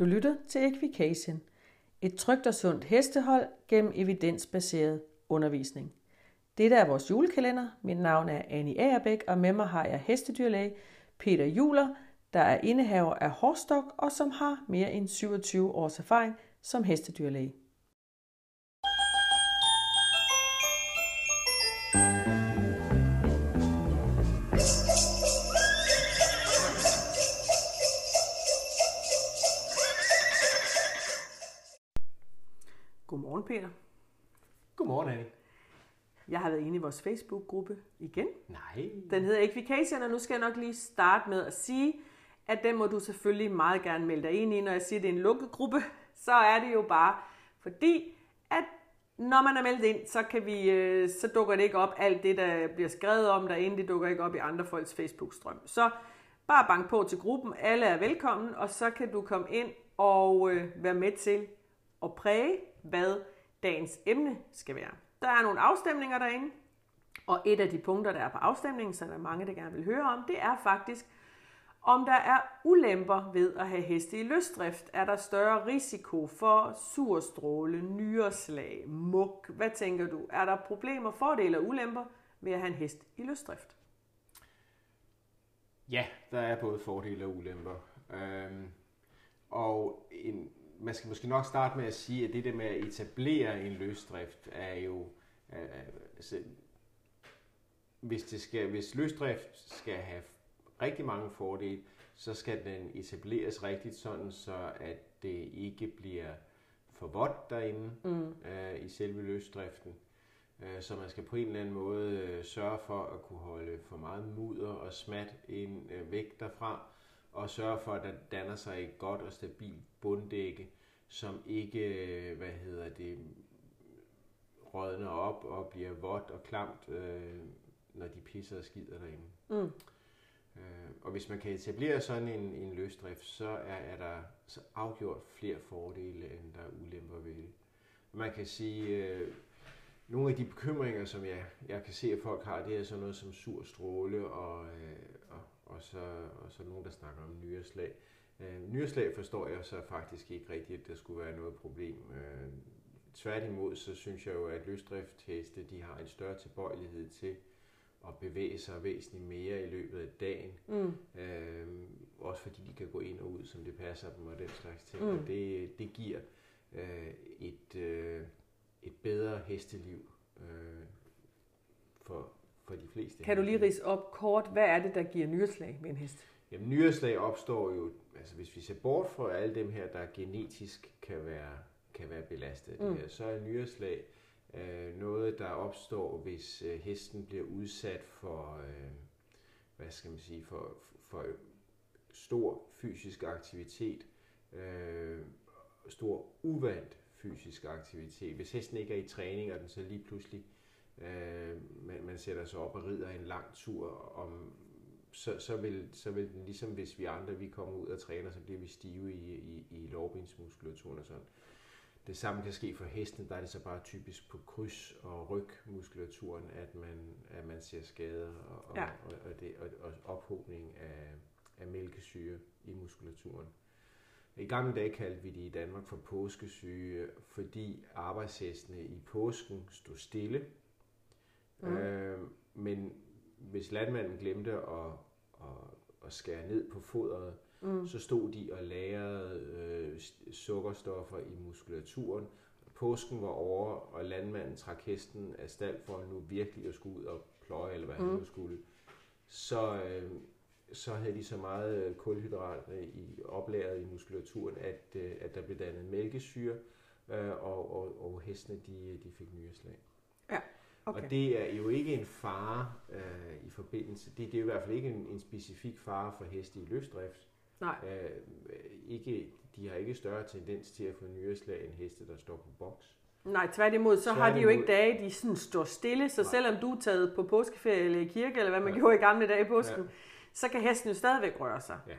Du lytter til Equication, et trygt og sundt hestehold gennem evidensbaseret undervisning. Dette er vores julekalender. Mit navn er Annie Agerbæk, og med mig har jeg hestedyrlæge Peter Juler, der er indehaver af Horstok og som har mere end 27 års erfaring som hestedyrlæge. Peter. Godmorgen, Annie. Jeg har været inde i vores Facebook-gruppe igen. Nej. Den hedder Equication, og nu skal jeg nok lige starte med at sige, at den må du selvfølgelig meget gerne melde dig ind i. Når jeg siger, at det er en lukket gruppe, så er det jo bare fordi, at når man er meldt ind, så, kan vi, øh, så dukker det ikke op alt det, der bliver skrevet om derinde. Det dukker ikke op i andre folks Facebook-strøm. Så bare bank på til gruppen. Alle er velkommen, og så kan du komme ind og øh, være med til at præge, hvad dagens emne skal være. Der er nogle afstemninger derinde, og et af de punkter, der er på afstemningen, så der er mange, der gerne vil høre om, det er faktisk, om der er ulemper ved at have heste i løsdrift. Er der større risiko for surstråle, nyreslag, muk? Hvad tænker du? Er der problemer, fordele og ulemper ved at have en hest i løsdrift? Ja, der er både fordele og ulemper. Øhm, og en, man skal måske nok starte med at sige, at det der med at etablere en løsdrift er jo... Øh, altså, hvis, det skal, hvis løsdrift skal have rigtig mange fordele, så skal den etableres rigtigt, sådan så at det ikke bliver for vådt derinde mm. øh, i selve løsdriften. Øh, så man skal på en eller anden måde øh, sørge for at kunne holde for meget mudder og smat ind, øh, væk derfra, og sørge for, at der danner sig et godt og stabilt bunddække, som ikke, øh, hvad hedder det, rådner op og bliver vådt og klamt, øh, når de pisser og skider derinde. Mm. Øh, og hvis man kan etablere sådan en, en løsdrift, så er, er der så afgjort flere fordele, end der er ulemper ved det. Man kan sige, øh, nogle af de bekymringer, som jeg, jeg kan se, at folk har, det er sådan noget som sur stråle og, øh, og, og, så, og så nogen, der snakker om nyreslag. Øh, nyreslag forstår jeg så faktisk ikke rigtigt, at der skulle være noget problem. Øh, tværtimod, så synes jeg jo, at løsdriftheste, de har en større tilbøjelighed til at bevæge sig væsentligt mere i løbet af dagen. Mm. Øh, også fordi de kan gå ind og ud, som det passer dem og den slags ting. Mm. Og det, det giver øh, et, øh, et bedre hesteliv øh, for, for de fleste. Kan du lige rise op kort, hvad er det, der giver nyreslag med en hest? Jamen, nyreslag opstår jo, altså hvis vi ser bort fra alle dem her, der genetisk kan være, kan være belastet, mm. det her, så er nyreslag øh, noget, der opstår, hvis øh, hesten bliver udsat for, øh, hvad skal man sige, for, for stor fysisk aktivitet, øh, stor uvandt fysisk aktivitet. Hvis hesten ikke er i træning, og den så lige pludselig øh, man, man sætter sig op og rider en lang tur, om, så, så, vil, så vil den, ligesom hvis vi andre vi kommer ud og træner, så bliver vi stive i, i, i lårbensmuskulaturen og sådan. Det samme kan ske for hesten, der er det så bare typisk på kryds- og rygmuskulaturen, at man, at man ser skader og, ja. og, og, det, og, og ophobning af, af mælkesyre i muskulaturen. I gamle dage kaldte vi det i Danmark for påskesyge, fordi arbejdshestene i påsken stod stille. Mm. Øh, men hvis landmanden glemte at, at, at skære ned på fodret, mm. så stod de og lagrede øh, sukkerstoffer i muskulaturen. Påsken var over, og landmanden trak hesten af stald for nu virkelig at skulle ud og pløje, eller hvad mm. han nu skulle. Så, øh, så havde de så meget kulhydrat i, oplæret i muskulaturen, at, øh, at der blev dannet mælkesyre, øh, og, og, og hestene de, de fik nyreslag. Ja. Okay. Og det er jo ikke en fare øh, i forbindelse, det, det er i hvert fald ikke en, en specifik fare for heste i løsdrift. Nej. Øh, ikke, de har ikke større tendens til at få nyreslag end heste, der står på boks. Nej, tværtimod, så tværtimod. har de jo ikke dage, de sådan står stille, så Nej. selvom du er taget på påskeferie eller i kirke, eller hvad man ja. gjorde i gamle dage i påsken, ja. Så kan hesten jo stadigvæk røre sig. Ja.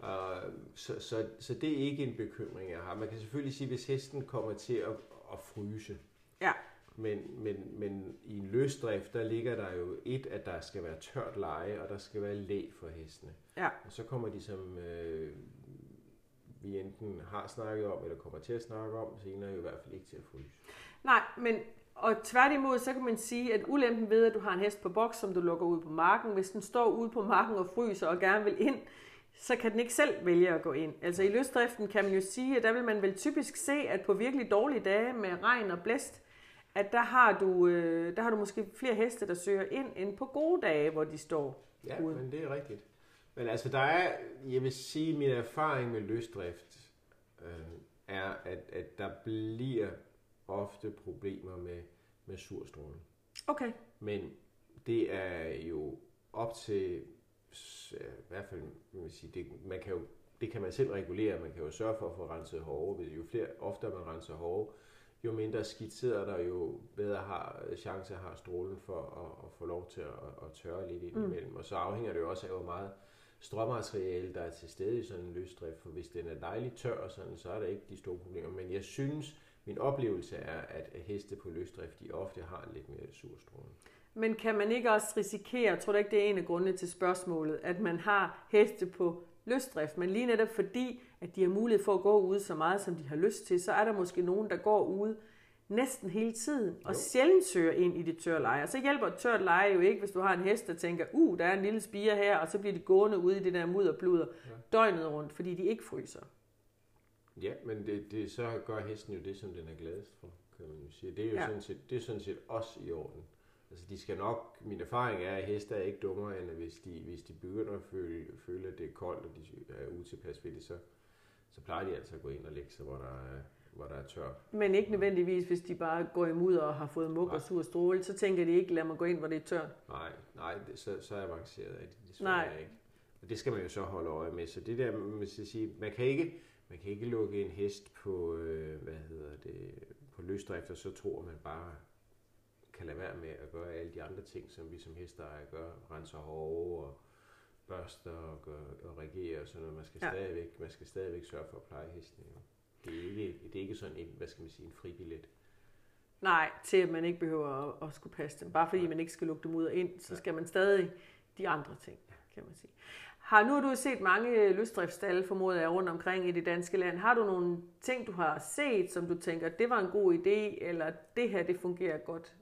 Uh, så, så, så det er ikke en bekymring, jeg har. Man kan selvfølgelig sige, hvis hesten kommer til at, at fryse, ja. Men, men, men i en løsdrift, der ligger der jo et, at der skal være tørt leje, og der skal være læ for hestene. Ja. Og så kommer de som øh, vi enten har snakket om, eller kommer til at snakke om senere, i hvert fald ikke til at fryse. Nej, men og tværtimod, så kan man sige, at ulempen ved, at du har en hest på boks, som du lukker ud på marken, hvis den står ude på marken og fryser og gerne vil ind, så kan den ikke selv vælge at gå ind. Altså i løsdriften kan man jo sige, at der vil man vel typisk se, at på virkelig dårlige dage med regn og blæst, at der har du, øh, der har du måske flere heste, der søger ind, end på gode dage, hvor de står Ja, ude. men det er rigtigt. Men altså, der er, jeg vil sige, min erfaring med løsdrift øh, er, at, at der bliver ofte problemer med, med surstrålen. Okay. Men det er jo op til, i hvert fald, man, sige, det, man kan jo, det kan man selv regulere. Man kan jo sørge for at få renset hårde. Jo flere, oftere man renser hårde, jo mindre skidt sidder der, jo bedre har chance har strålen for at, at få lov til at, at tørre lidt ind Mm. imellem. Og så afhænger det jo også af, hvor meget strømmateriale, der er til stede i sådan en løsdrift. For hvis den er dejligt tør sådan, så er der ikke de store problemer. Men jeg synes, min oplevelse er, at heste på løsdrift, de ofte har lidt mere surstråling. Men kan man ikke også risikere, tror da ikke, det er en af grundene til spørgsmålet, at man har heste på løsdrift, men lige netop fordi, at de har mulighed for at gå ude så meget, som de har lyst til, så er der måske nogen, der går ude næsten hele tiden, og Jo. sjældent søger ind i det tørre leje. Og så hjælper et tørt leje jo ikke, hvis du har en hest, der tænker, uh, der er en lille spire her, og så bliver de gående ude i det der mudderbluder Ja. døgnet rundt, fordi de ikke fryser. Ja, men det, det, så gør hesten jo det, som den er gladest for, kan man jo sige. Det er jo Ja. sådan, set, det er sådan set også i orden. Altså, de skal nok, min erfaring er, at heste er ikke dummere, end hvis de, hvis de begynder at føle, føle, at det er koldt, og de er utilpas ved det, så, så plejer de altså at gå ind og lægge sig, hvor der er, hvor der er tørt. Men ikke nødvendigvis, hvis de bare går i mudder og har fået og Nej. sur stråle, så tænker de ikke, lad mig gå ind, hvor det er tørt. Nej, nej, det, så, så avanceret er de Nej. desværre ikke. Og det skal man jo så holde øje med. Så det der, man skal sige, man kan ikke, man kan ikke lukke en hest på, øh, hvad hedder det, på løsdrift, og så tror man bare kan lade være med at gøre alle de andre ting, som vi som hesteejere gør, renser hove og børster og, gør, og reagere og sådan noget. Man skal, Ja. stadigvæk, man skal stadigvæk sørge for at pleje hesten. Jo. Det er ikke, det er ikke sådan en, hvad skal man sige, en fribillet. Nej, til at man ikke behøver at, at skulle passe dem. Bare fordi man ikke skal lukke dem ud og ind, så Ja. skal man stadig de andre ting, kan man sige. Har, nu har du set mange løsdriftsstalle, formoder jeg, rundt omkring i det danske land. Har du nogle ting, du har set, som du tænker, det var en god idé, eller det her, det fungerer godt?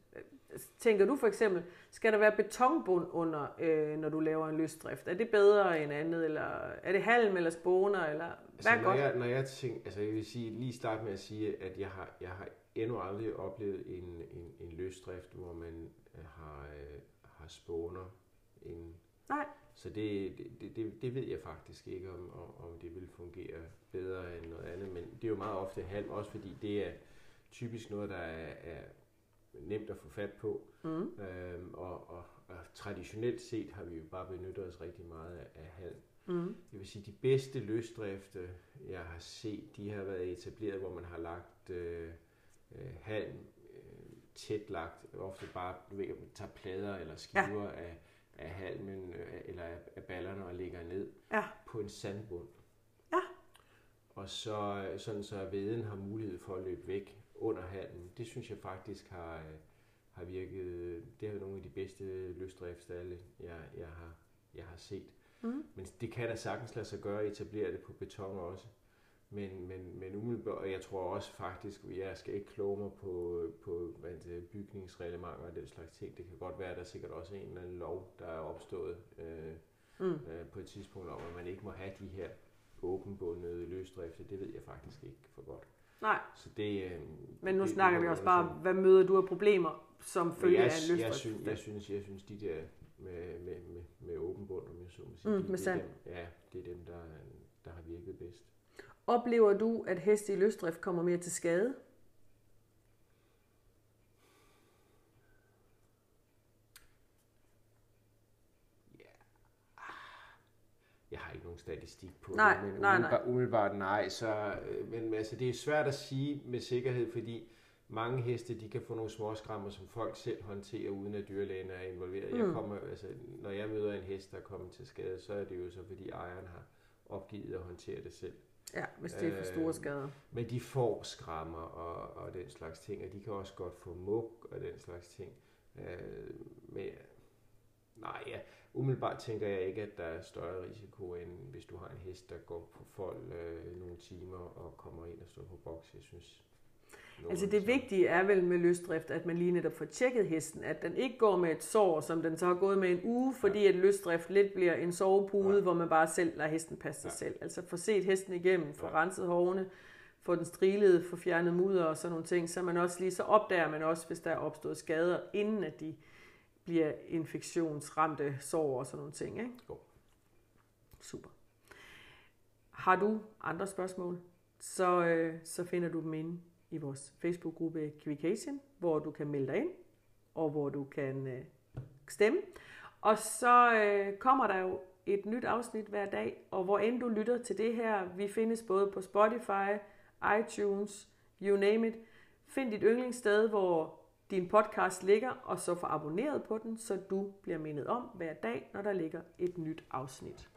Tænker du for eksempel, skal der være betonbund under, øh, når du laver en løsdrift? Er det bedre end andet, eller er det halm eller spåner, eller hvad er Altså, når, godt? jeg, når jeg tænker, altså jeg vil sige, lige starte med at sige, at jeg har, jeg har endnu aldrig oplevet en, en, en løsdrift, hvor man øh, har, øh, har spåner ind. Nej. Så det, det, det, det ved jeg faktisk ikke, om, om, det vil fungere bedre end noget andet. Men det er jo meget ofte halm, også fordi det er typisk noget, der er, er nemt at få fat på. Mm. Øhm, og, og, og traditionelt set har vi jo bare benyttet os rigtig meget af, af halm. Mm. Jeg vil sige, de bedste løsdrifte, jeg har set, de har været etableret, hvor man har lagt øh, øh, halm øh, tæt lagt, ofte bare du ved, tager plader eller skiver ja. af, af halmen øh, eller af, ballerne og lægger ned Ja. på en sandbund. Ja. Og så sådan så veden har mulighed for at løbe væk under halmen. Det synes jeg faktisk har, øh, har virket, det er nogle af de bedste løsdriftsstalle, jeg, jeg, har, jeg har set. Mm. Men det kan da sagtens lade sig gøre at etablere det på beton også. Men, men, men umiddelbart, og jeg tror også faktisk, jeg skal ikke kloge mig på, på hvad det, bygningsreglementer og den slags ting. Det kan godt være, at der er sikkert også en eller anden lov, der er opstået øh, Mm. øh, på et tidspunkt om, at man ikke må have de her åbenbundede løsdrifte. Det ved jeg faktisk ikke for godt. Nej, Så det, øh, men nu det, snakker vi også bare, undersøge. hvad møder du af problemer som følge jeg, af en jeg, løsdrift? synes, jeg, synes, jeg synes, de der med, med, med, med åben bund, om jeg så må sige, Mm, de, med det er sand. dem, ja, det er dem, der, der har virket bedst. Oplever du, at heste i løsdrift kommer mere til skade? Jeg har ikke nogen statistik på Nej, det, men nej, nej. umiddelbart, umiddelbart nej. Så, øh, men altså, det er svært at sige med sikkerhed, fordi mange heste de kan få nogle småskrammer, som folk selv håndterer, uden at dyrlægen er involveret. Mm. Jeg Mm. kommer, altså, når jeg møder en hest, der er kommet til skade, så er det jo så, fordi ejeren har opgivet at håndtere det selv. Ja, hvis det er for store Øh, skader. Men de får skrammer og, og den slags ting, og de kan også godt få mug og den slags ting. Øh, men nej, ja, umiddelbart tænker jeg ikke, at der er større risiko, end hvis du har en hest, der går på fold øh, nogle timer og kommer ind og står på boks. Jeg synes, Altså det vigtige er vel med løsdrift, at man lige netop får tjekket hesten, at den ikke går med et sår, som den så har gået med en uge, fordi ja. at løsdrift lidt bliver en sovepude, ja. hvor man bare selv lader hesten passe sig ja. selv. Altså få set hesten igennem, få ja. renset hårene, få den strilet, få fjernet mudder og sådan nogle ting, så man også lige så opdager man også, hvis der er opstået skader, inden at de bliver infektionsramte sår og sådan nogle ting. Ikke? Jo. Super. Har du andre spørgsmål, så, øh, så finder du dem inde i vores Facebook-gruppe Quication, hvor du kan melde dig ind, og hvor du kan øh, stemme. Og så øh, kommer der jo et nyt afsnit hver dag, og hvor end du lytter til det her, vi findes både på Spotify, iTunes, you name it. Find dit yndlingssted, hvor din podcast ligger, og så få abonneret på den, så du bliver mindet om hver dag, når der ligger et nyt afsnit.